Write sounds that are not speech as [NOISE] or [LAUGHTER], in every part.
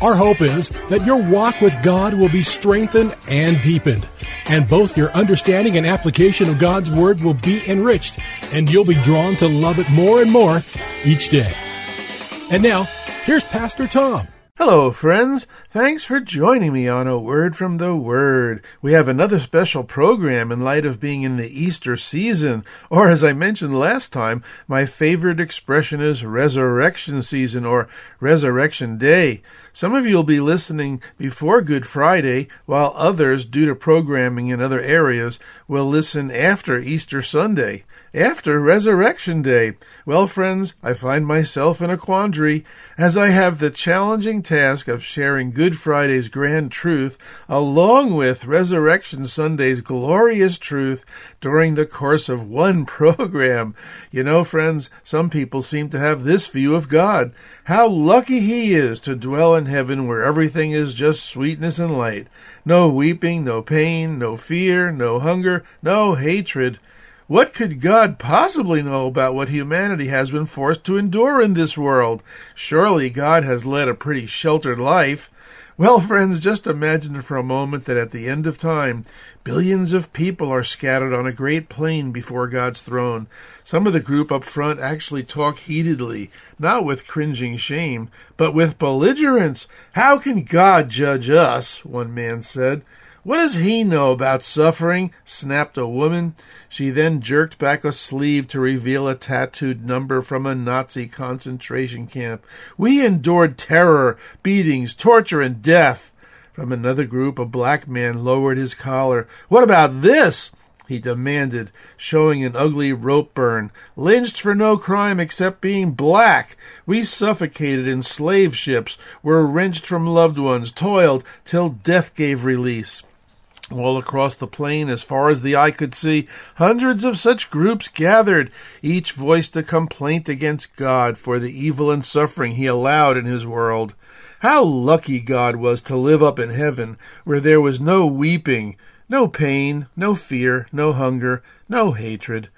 Our hope is that your walk with God will be strengthened and deepened, and both your understanding and application of God's Word will be enriched, and you'll be drawn to love it more and more each day. And now, here's Pastor Tom. Hello, friends. Thanks for joining me on A Word from the Word. We have another special program in light of being in the Easter season, or as I mentioned last time, my favorite expression is resurrection season or resurrection day. Some of you will be listening before Good Friday, while others, due to programming in other areas, will listen after Easter Sunday after Resurrection Day. Well, friends, I find myself in a quandary as I have the challenging task of sharing Good Friday's grand truth along with Resurrection Sunday's glorious truth during the course of one [LAUGHS] program. You know, friends, some people seem to have this view of God. How lucky he is to dwell in heaven where everything is just sweetness and light. No weeping, no pain, no fear, no hunger, no hatred. What could God possibly know about what humanity has been forced to endure in this world? Surely God has led a pretty sheltered life. Well, friends, just imagine for a moment that at the end of time, billions of people are scattered on a great plain before God's throne. Some of the group up front actually talk heatedly, not with cringing shame, but with belligerence. How can God judge us? One man said. What does he know about suffering? snapped a woman. She then jerked back a sleeve to reveal a tattooed number from a Nazi concentration camp. We endured terror, beatings, torture, and death. From another group, a black man lowered his collar. What about this? he demanded, showing an ugly rope burn. Lynched for no crime except being black. We suffocated in slave ships, were wrenched from loved ones, toiled till death gave release. All across the plain, as far as the eye could see, hundreds of such groups gathered. Each voiced a complaint against God for the evil and suffering he allowed in his world. How lucky God was to live up in heaven, where there was no weeping, no pain, no fear, no hunger, no hatred.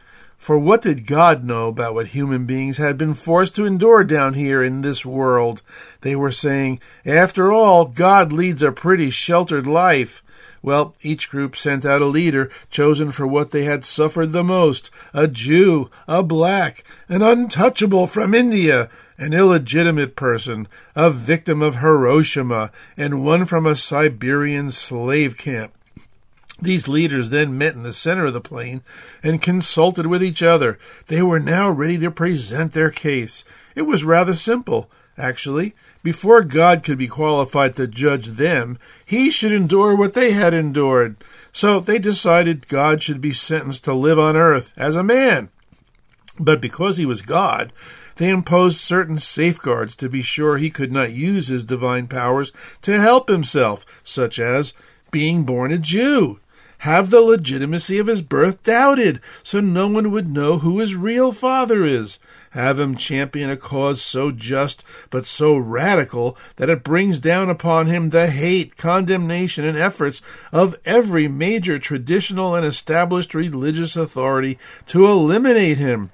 For what did God know about what human beings had been forced to endure down here in this world? They were saying, After all, God leads a pretty sheltered life. Well, each group sent out a leader chosen for what they had suffered the most a Jew, a black, an untouchable from India, an illegitimate person, a victim of Hiroshima, and one from a Siberian slave camp. These leaders then met in the center of the plain and consulted with each other. They were now ready to present their case. It was rather simple, actually. Before God could be qualified to judge them, he should endure what they had endured. So they decided God should be sentenced to live on earth as a man. But because he was God, they imposed certain safeguards to be sure he could not use his divine powers to help himself, such as being born a Jew, have the legitimacy of his birth doubted, so no one would know who his real father is, have him champion a cause so just but so radical that it brings down upon him the hate, condemnation, and efforts of every major traditional and established religious authority to eliminate him.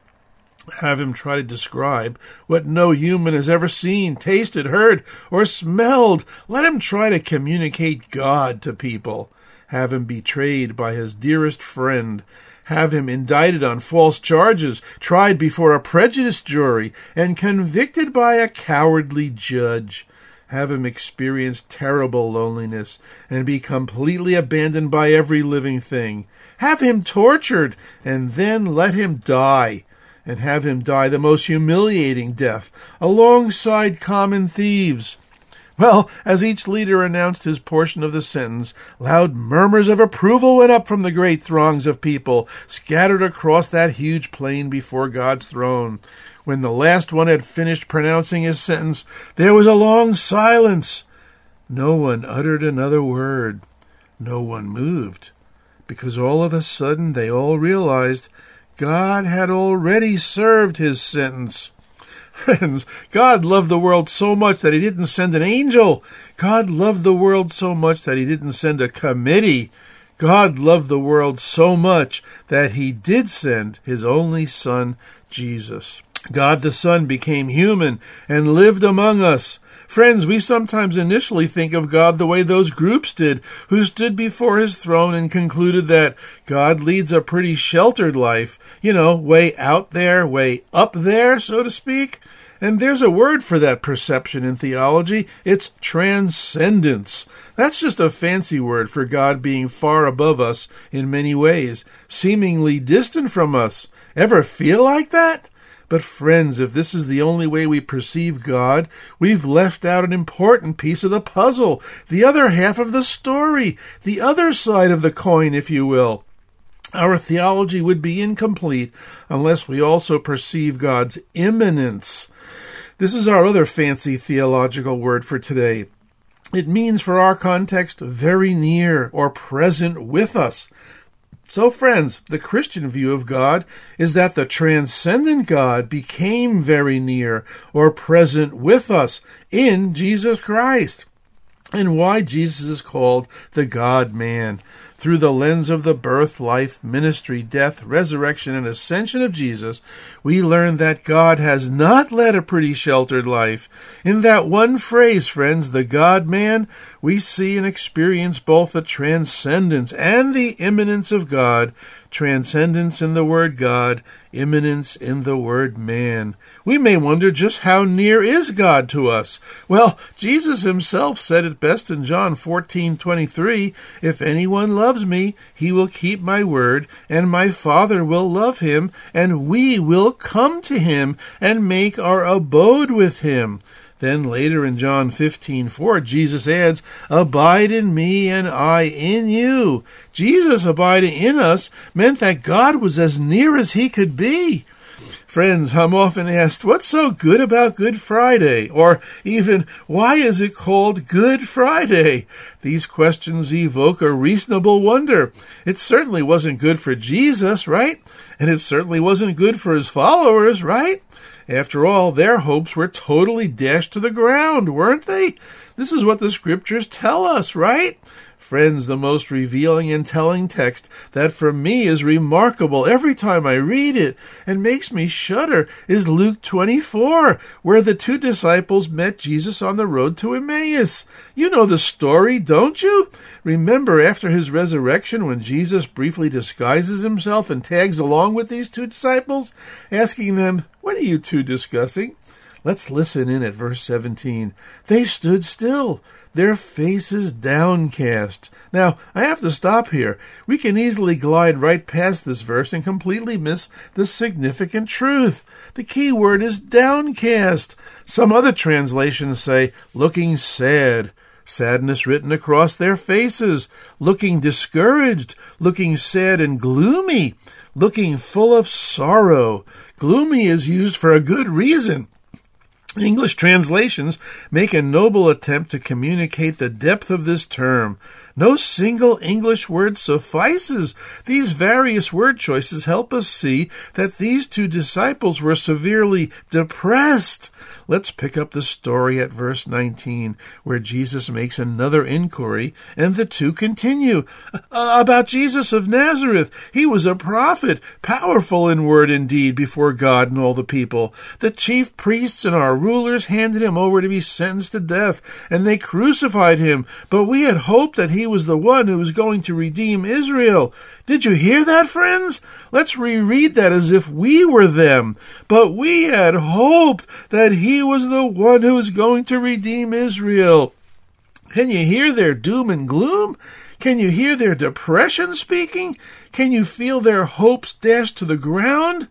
Have him try to describe what no human has ever seen, tasted, heard, or smelled. Let him try to communicate God to people. Have him betrayed by his dearest friend have him indicted on false charges, tried before a prejudiced jury, and convicted by a cowardly judge. Have him experience terrible loneliness and be completely abandoned by every living thing. Have him tortured and then let him die and have him die the most humiliating death alongside common thieves. Well, as each leader announced his portion of the sentence, loud murmurs of approval went up from the great throngs of people scattered across that huge plain before God's throne. When the last one had finished pronouncing his sentence, there was a long silence. No one uttered another word. No one moved. Because all of a sudden they all realized God had already served his sentence. Friends, God loved the world so much that he didn't send an angel. God loved the world so much that he didn't send a committee. God loved the world so much that he did send his only Son, Jesus. God the Son became human and lived among us. Friends, we sometimes initially think of God the way those groups did, who stood before his throne and concluded that God leads a pretty sheltered life, you know, way out there, way up there, so to speak. And there's a word for that perception in theology. It's transcendence. That's just a fancy word for God being far above us in many ways, seemingly distant from us. Ever feel like that? But, friends, if this is the only way we perceive God, we've left out an important piece of the puzzle, the other half of the story, the other side of the coin, if you will. Our theology would be incomplete unless we also perceive God's immanence. This is our other fancy theological word for today. It means, for our context, very near or present with us. So, friends, the Christian view of God is that the transcendent God became very near or present with us in Jesus Christ. And why Jesus is called the God man through the lens of the birth, life, ministry, death, resurrection, and ascension of Jesus, we learn that God has not led a pretty sheltered life. In that one phrase, friends, the God man, we see and experience both the transcendence and the immanence of God, transcendence in the word God, immanence in the word man. We may wonder just how near is God to us? Well, Jesus himself said it best in John 14:23, if anyone loves me, he will keep my word, and my Father will love him, and we will come to him and make our abode with him. Then later in John 15:4, Jesus adds, "Abide in me and I in you." Jesus abiding in us meant that God was as near as he could be. Friends, I'm often asked, what's so good about Good Friday? Or even, why is it called Good Friday? These questions evoke a reasonable wonder. It certainly wasn't good for Jesus, right? And it certainly wasn't good for his followers, right? After all, their hopes were totally dashed to the ground, weren't they? This is what the scriptures tell us, right? Friends, the most revealing and telling text that for me is remarkable every time I read it and makes me shudder is Luke 24, where the two disciples met Jesus on the road to Emmaus. You know the story, don't you? Remember, after his resurrection, when Jesus briefly disguises himself and tags along with these two disciples, asking them, What are you two discussing? Let's listen in at verse 17. They stood still their faces downcast. Now, I have to stop here. We can easily glide right past this verse and completely miss the significant truth. The key word is downcast. Some other translations say looking sad. Sadness written across their faces, looking discouraged, looking sad and gloomy, looking full of sorrow. Gloomy is used for a good reason. English translations make a noble attempt to communicate the depth of this term. No single English word suffices. These various word choices help us see that these two disciples were severely depressed. Let's pick up the story at verse 19, where Jesus makes another inquiry, and the two continue. About Jesus of Nazareth. He was a prophet, powerful in word and deed before God and all the people. The chief priests and our rulers handed him over to be sentenced to death, and they crucified him. But we had hoped that he was the one who was going to redeem Israel. Did you hear that, friends? Let's reread that as if we were them. But we had hoped that he was the one who was going to redeem Israel. Can you hear their doom and gloom? Can you hear their depression speaking? Can you feel their hopes dashed to the ground?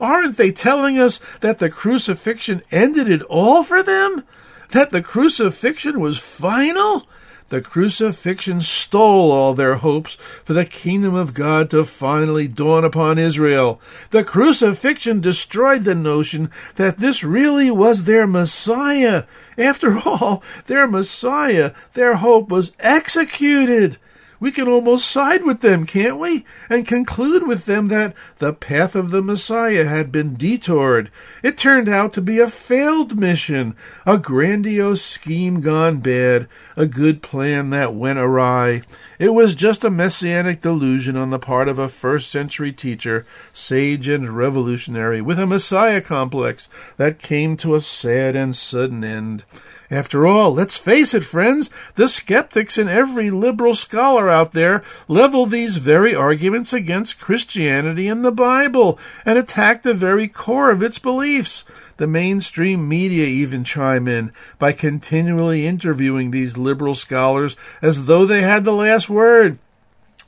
Aren't they telling us that the crucifixion ended it all for them? That the crucifixion was final? The crucifixion stole all their hopes for the kingdom of God to finally dawn upon Israel. The crucifixion destroyed the notion that this really was their Messiah. After [LAUGHS] all, their Messiah, their hope was executed we can almost side with them, can't we? And conclude with them that the path of the Messiah had been detoured. It turned out to be a failed mission, a grandiose scheme gone bad, a good plan that went awry. It was just a messianic delusion on the part of a first century teacher, sage and revolutionary, with a Messiah complex that came to a sad and sudden end. After all, let's face it, friends, the skeptics and every liberal scholar out there level these very arguments against Christianity and the Bible and attack the very core of its beliefs. The mainstream media even chime in by continually interviewing these liberal scholars as though they had the last word.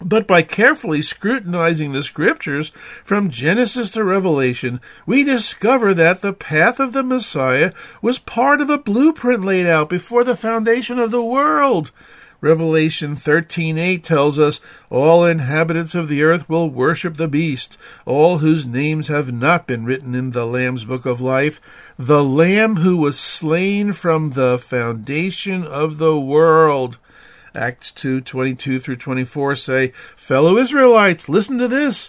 But by carefully scrutinizing the scriptures from Genesis to Revelation, we discover that the path of the Messiah was part of a blueprint laid out before the foundation of the world. Revelation 13:8 tells us, "All inhabitants of the earth will worship the beast, all whose names have not been written in the Lamb's book of life, the lamb who was slain from the foundation of the world." Acts 2:22 through 24 say, Fellow Israelites, listen to this.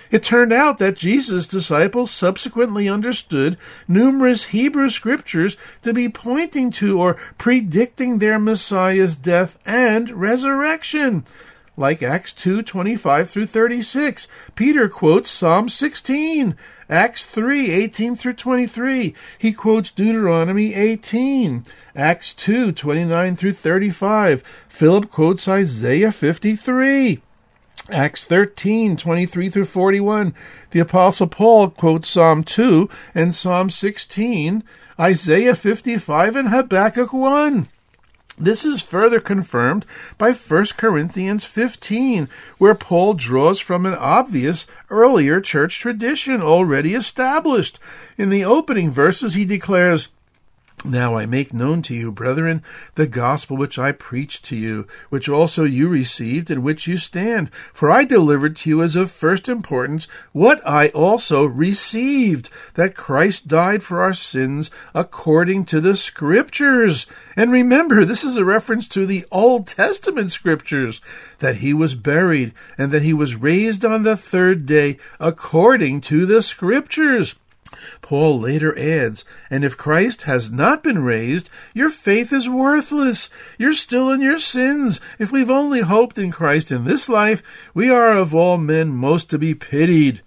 It turned out that Jesus' disciples subsequently understood numerous Hebrew scriptures to be pointing to or predicting their Messiah's death and resurrection like Acts 2 25 through 36. Peter quotes Psalm 16, Acts 3 18 through 23. He quotes Deuteronomy 18, Acts 2 29 through 35. Philip quotes Isaiah 53. Acts 13, 23 through 41. The Apostle Paul quotes Psalm 2 and Psalm 16, Isaiah 55, and Habakkuk 1. This is further confirmed by 1 Corinthians 15, where Paul draws from an obvious earlier church tradition already established. In the opening verses, he declares, now I make known to you, brethren, the gospel which I preached to you, which also you received, in which you stand. For I delivered to you as of first importance what I also received, that Christ died for our sins according to the Scriptures. And remember, this is a reference to the Old Testament Scriptures, that he was buried, and that he was raised on the third day according to the Scriptures. Paul later adds, And if Christ has not been raised, your faith is worthless. You're still in your sins. If we've only hoped in Christ in this life, we are of all men most to be pitied.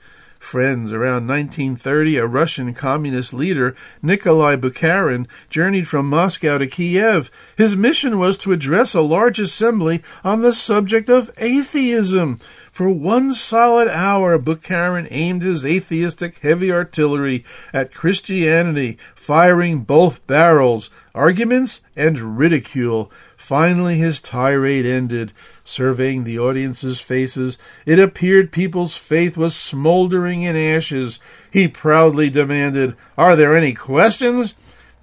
Friends, around 1930, a Russian communist leader, Nikolai Bukharin, journeyed from Moscow to Kiev. His mission was to address a large assembly on the subject of atheism. For one solid hour, Bukharin aimed his atheistic heavy artillery at Christianity, firing both barrels, arguments and ridicule. Finally, his tirade ended. Surveying the audience's faces, it appeared people's faith was smoldering in ashes. He proudly demanded, Are there any questions?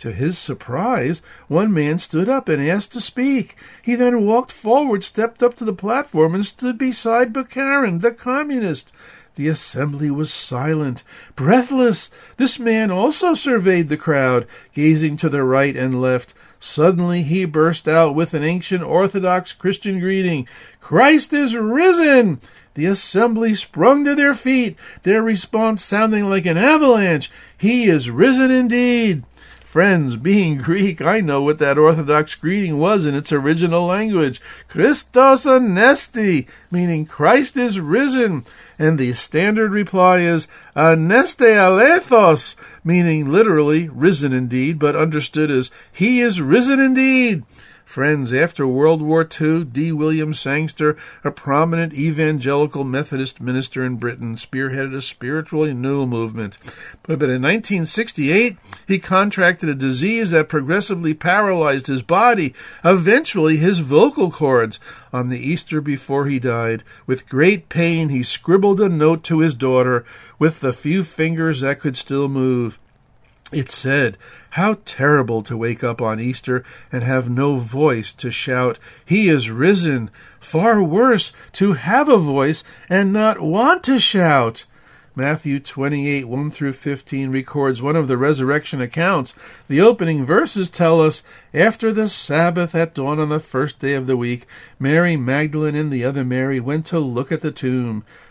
To his surprise, one man stood up and asked to speak. He then walked forward, stepped up to the platform, and stood beside Bukharin, the communist. The assembly was silent, breathless. This man also surveyed the crowd, gazing to the right and left. Suddenly he burst out with an ancient Orthodox Christian greeting Christ is risen! The assembly sprung to their feet, their response sounding like an avalanche. He is risen indeed! Friends, being Greek, I know what that Orthodox greeting was in its original language. Christos anesti, meaning Christ is risen. And the standard reply is anesti alethos, meaning literally risen indeed, but understood as he is risen indeed. Friends, after World War II, D. William Sangster, a prominent evangelical Methodist minister in Britain, spearheaded a spiritual renewal movement. But in 1968, he contracted a disease that progressively paralyzed his body, eventually his vocal cords. On the Easter before he died, with great pain, he scribbled a note to his daughter with the few fingers that could still move. It said, How terrible to wake up on Easter and have no voice to shout, He is risen! Far worse, to have a voice and not want to shout! Matthew 28, 1 through 15 records one of the resurrection accounts. The opening verses tell us, After the Sabbath at dawn on the first day of the week, Mary Magdalene and the other Mary went to look at the tomb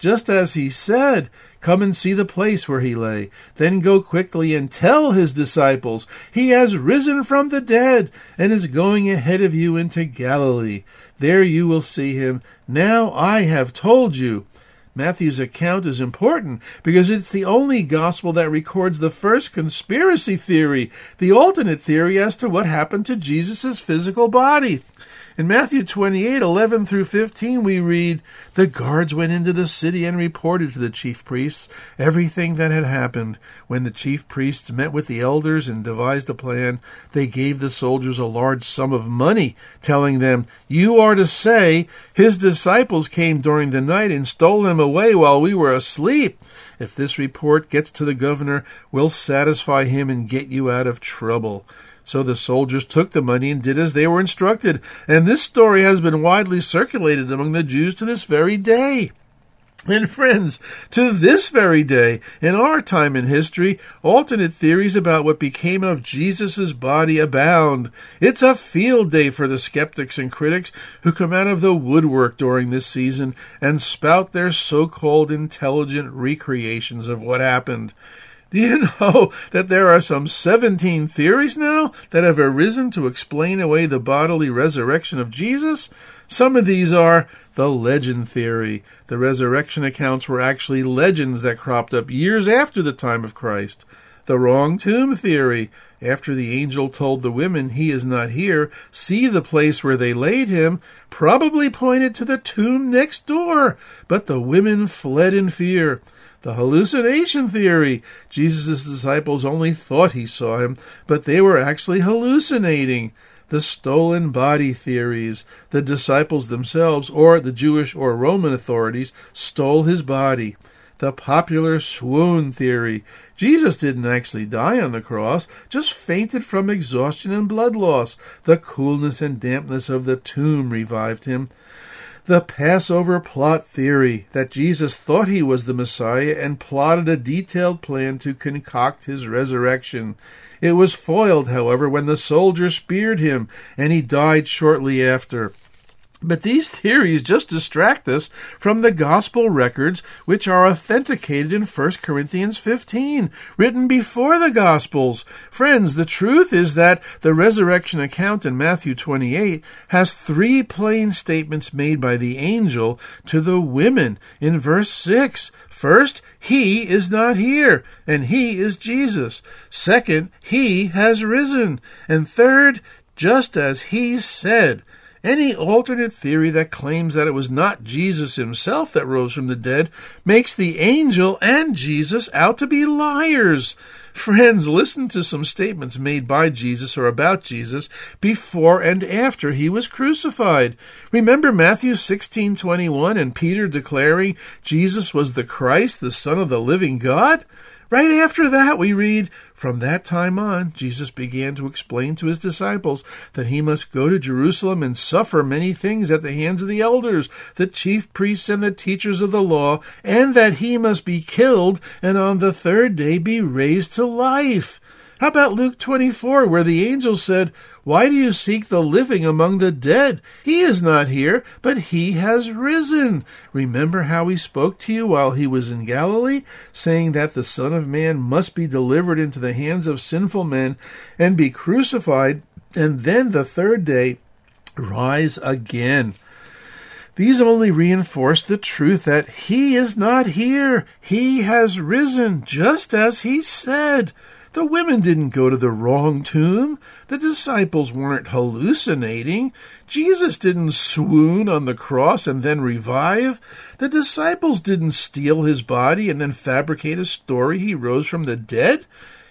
just as he said. Come and see the place where he lay. Then go quickly and tell his disciples, He has risen from the dead and is going ahead of you into Galilee. There you will see him. Now I have told you. Matthew's account is important because it's the only gospel that records the first conspiracy theory, the alternate theory as to what happened to Jesus' physical body. In Matthew 28 11 through 15, we read, The guards went into the city and reported to the chief priests everything that had happened. When the chief priests met with the elders and devised a plan, they gave the soldiers a large sum of money, telling them, You are to say, His disciples came during the night and stole him away while we were asleep. If this report gets to the governor, we'll satisfy him and get you out of trouble. So the soldiers took the money and did as they were instructed, and this story has been widely circulated among the Jews to this very day. And friends, to this very day, in our time in history, alternate theories about what became of Jesus' body abound. It's a field day for the skeptics and critics who come out of the woodwork during this season and spout their so-called intelligent recreations of what happened. Do you [LAUGHS] know that there are some 17 theories now that have arisen to explain away the bodily resurrection of Jesus? Some of these are the legend theory. The resurrection accounts were actually legends that cropped up years after the time of Christ. The wrong tomb theory. After the angel told the women, He is not here, see the place where they laid him, probably pointed to the tomb next door. But the women fled in fear. The hallucination theory. Jesus' disciples only thought he saw him, but they were actually hallucinating. The stolen body theories. The disciples themselves, or the Jewish or Roman authorities, stole his body. The popular swoon theory. Jesus didn't actually die on the cross, just fainted from exhaustion and blood loss. The coolness and dampness of the tomb revived him the Passover plot theory that Jesus thought he was the Messiah and plotted a detailed plan to concoct his resurrection. It was foiled, however, when the soldier speared him, and he died shortly after. But these theories just distract us from the gospel records which are authenticated in 1 Corinthians 15, written before the gospels. Friends, the truth is that the resurrection account in Matthew 28 has three plain statements made by the angel to the women in verse 6. First, he is not here, and he is Jesus. Second, he has risen. And third, just as he said. Any alternate theory that claims that it was not Jesus himself that rose from the dead makes the angel and Jesus out to be liars. Friends, listen to some statements made by Jesus or about Jesus before and after he was crucified. Remember Matthew 16:21 and Peter declaring Jesus was the Christ, the son of the living God? Right after that, we read, From that time on, Jesus began to explain to his disciples that he must go to Jerusalem and suffer many things at the hands of the elders, the chief priests, and the teachers of the law, and that he must be killed and on the third day be raised to life. How about Luke 24, where the angel said, Why do you seek the living among the dead? He is not here, but he has risen. Remember how he spoke to you while he was in Galilee, saying that the Son of Man must be delivered into the hands of sinful men and be crucified, and then the third day rise again. These only reinforce the truth that he is not here. He has risen, just as he said. The women didn't go to the wrong tomb. The disciples weren't hallucinating. Jesus didn't swoon on the cross and then revive. The disciples didn't steal his body and then fabricate a story he rose from the dead.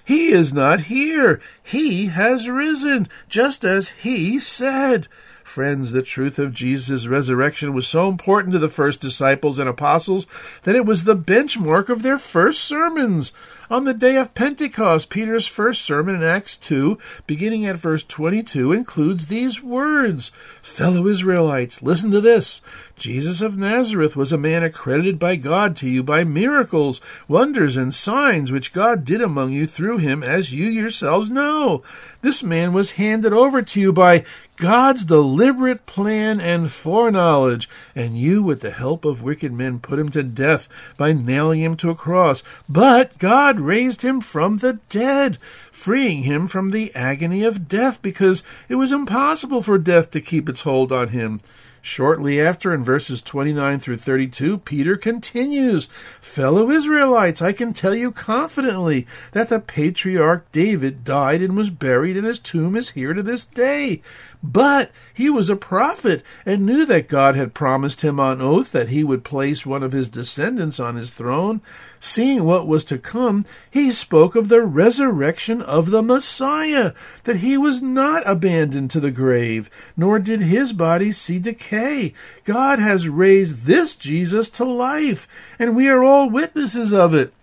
He is not here. He has risen, just as he said. Friends, the truth of Jesus' resurrection was so important to the first disciples and apostles that it was the benchmark of their first sermons. On the day of Pentecost, Peter's first sermon in Acts 2, beginning at verse 22, includes these words Fellow Israelites, listen to this. Jesus of Nazareth was a man accredited by God to you by miracles, wonders, and signs which God did among you through him, as you yourselves know. This man was handed over to you by God's deliberate plan and foreknowledge, and you, with the help of wicked men, put him to death by nailing him to a cross. But God raised him from the dead, freeing him from the agony of death, because it was impossible for death to keep its hold on him. Shortly after, in verses 29 through 32, Peter continues Fellow Israelites, I can tell you confidently that the patriarch David died and was buried, and his tomb is here to this day. But he was a prophet and knew that God had promised him on oath that he would place one of his descendants on his throne. Seeing what was to come, he spoke of the resurrection of the Messiah, that he was not abandoned to the grave, nor did his body see decay. God has raised this Jesus to life, and we are all witnesses of it.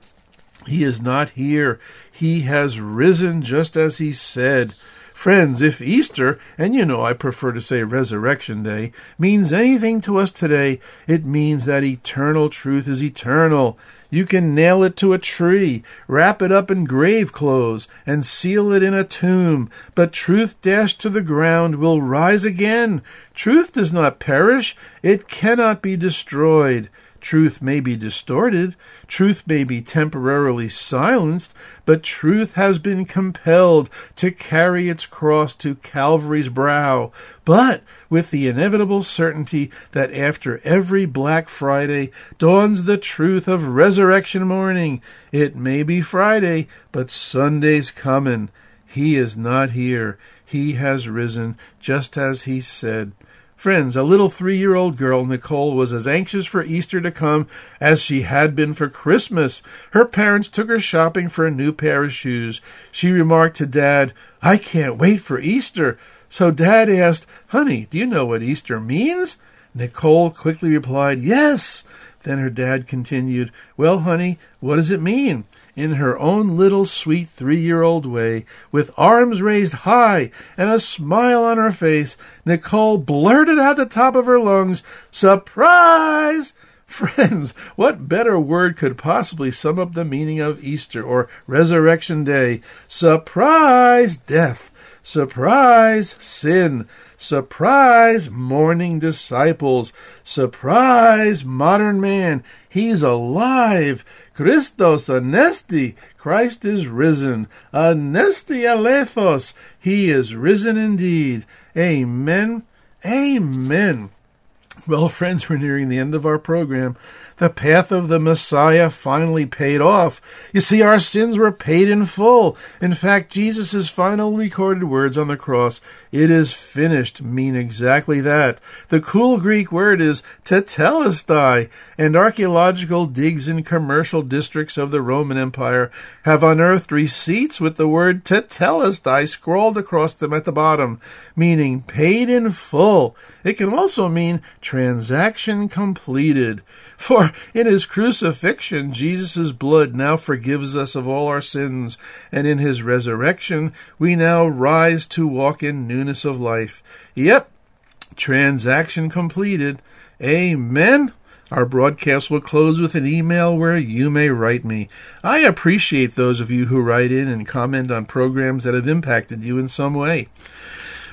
He is not here. He has risen just as he said. Friends, if Easter, and you know I prefer to say Resurrection Day, means anything to us today, it means that eternal truth is eternal. You can nail it to a tree, wrap it up in grave clothes, and seal it in a tomb, but truth dashed to the ground will rise again. Truth does not perish, it cannot be destroyed. Truth may be distorted, truth may be temporarily silenced, but truth has been compelled to carry its cross to Calvary's brow. But with the inevitable certainty that after every Black Friday dawns the truth of resurrection morning. It may be Friday, but Sunday's comin'. He is not here. He has risen, just as he said. Friends, a little three year old girl, Nicole, was as anxious for Easter to come as she had been for Christmas. Her parents took her shopping for a new pair of shoes. She remarked to Dad, I can't wait for Easter. So Dad asked, Honey, do you know what Easter means? Nicole quickly replied, Yes. Then her dad continued, Well, honey, what does it mean? In her own little sweet three year old way, with arms raised high and a smile on her face, Nicole blurted out the top of her lungs, Surprise! [LAUGHS] Friends, what better word could possibly sum up the meaning of Easter or Resurrection Day? Surprise death! Surprise sin! Surprise morning disciples! Surprise modern man! He's alive! Christos anesti, Christ is risen. Anesti alethos, he is risen indeed. Amen. Amen. Well, [LAUGHS] friends, we're nearing the end of our program. The path of the Messiah finally paid off. You see, our sins were paid in full. In fact, Jesus' final recorded words on the cross, it is finished, mean exactly that. The cool Greek word is tetelestai, and archaeological digs in commercial districts of the Roman Empire have unearthed receipts with the word tetelestai scrawled across them at the bottom, meaning paid in full. It can also mean transaction completed. For in his crucifixion, Jesus' blood now forgives us of all our sins, and in his resurrection, we now rise to walk in newness of life. Yep, transaction completed. Amen. Our broadcast will close with an email where you may write me. I appreciate those of you who write in and comment on programs that have impacted you in some way.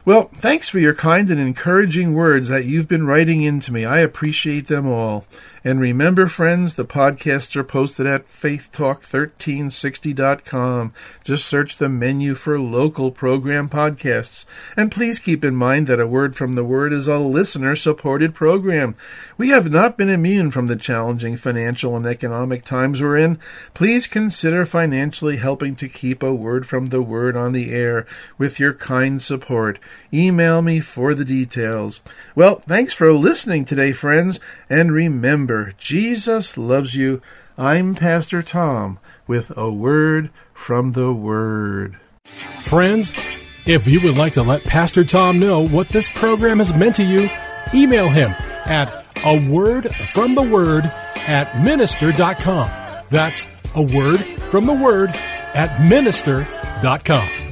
Well, thanks for your kind and encouraging words that you've been writing into me. I appreciate them all. And remember, friends, the podcasts are posted at faithtalk1360.com. Just search the menu for local program podcasts. And please keep in mind that A Word from the Word is a listener supported program. We have not been immune from the challenging financial and economic times we're in. Please consider financially helping to keep A Word from the Word on the air with your kind support. Email me for the details. Well, thanks for listening today, friends, and remember, remember, Jesus loves you. I'm Pastor Tom with a word from the Word. Friends, if you would like to let Pastor Tom know what this program has meant to you, email him at a word from the word at minister.com. That's a word from the word at minister.com.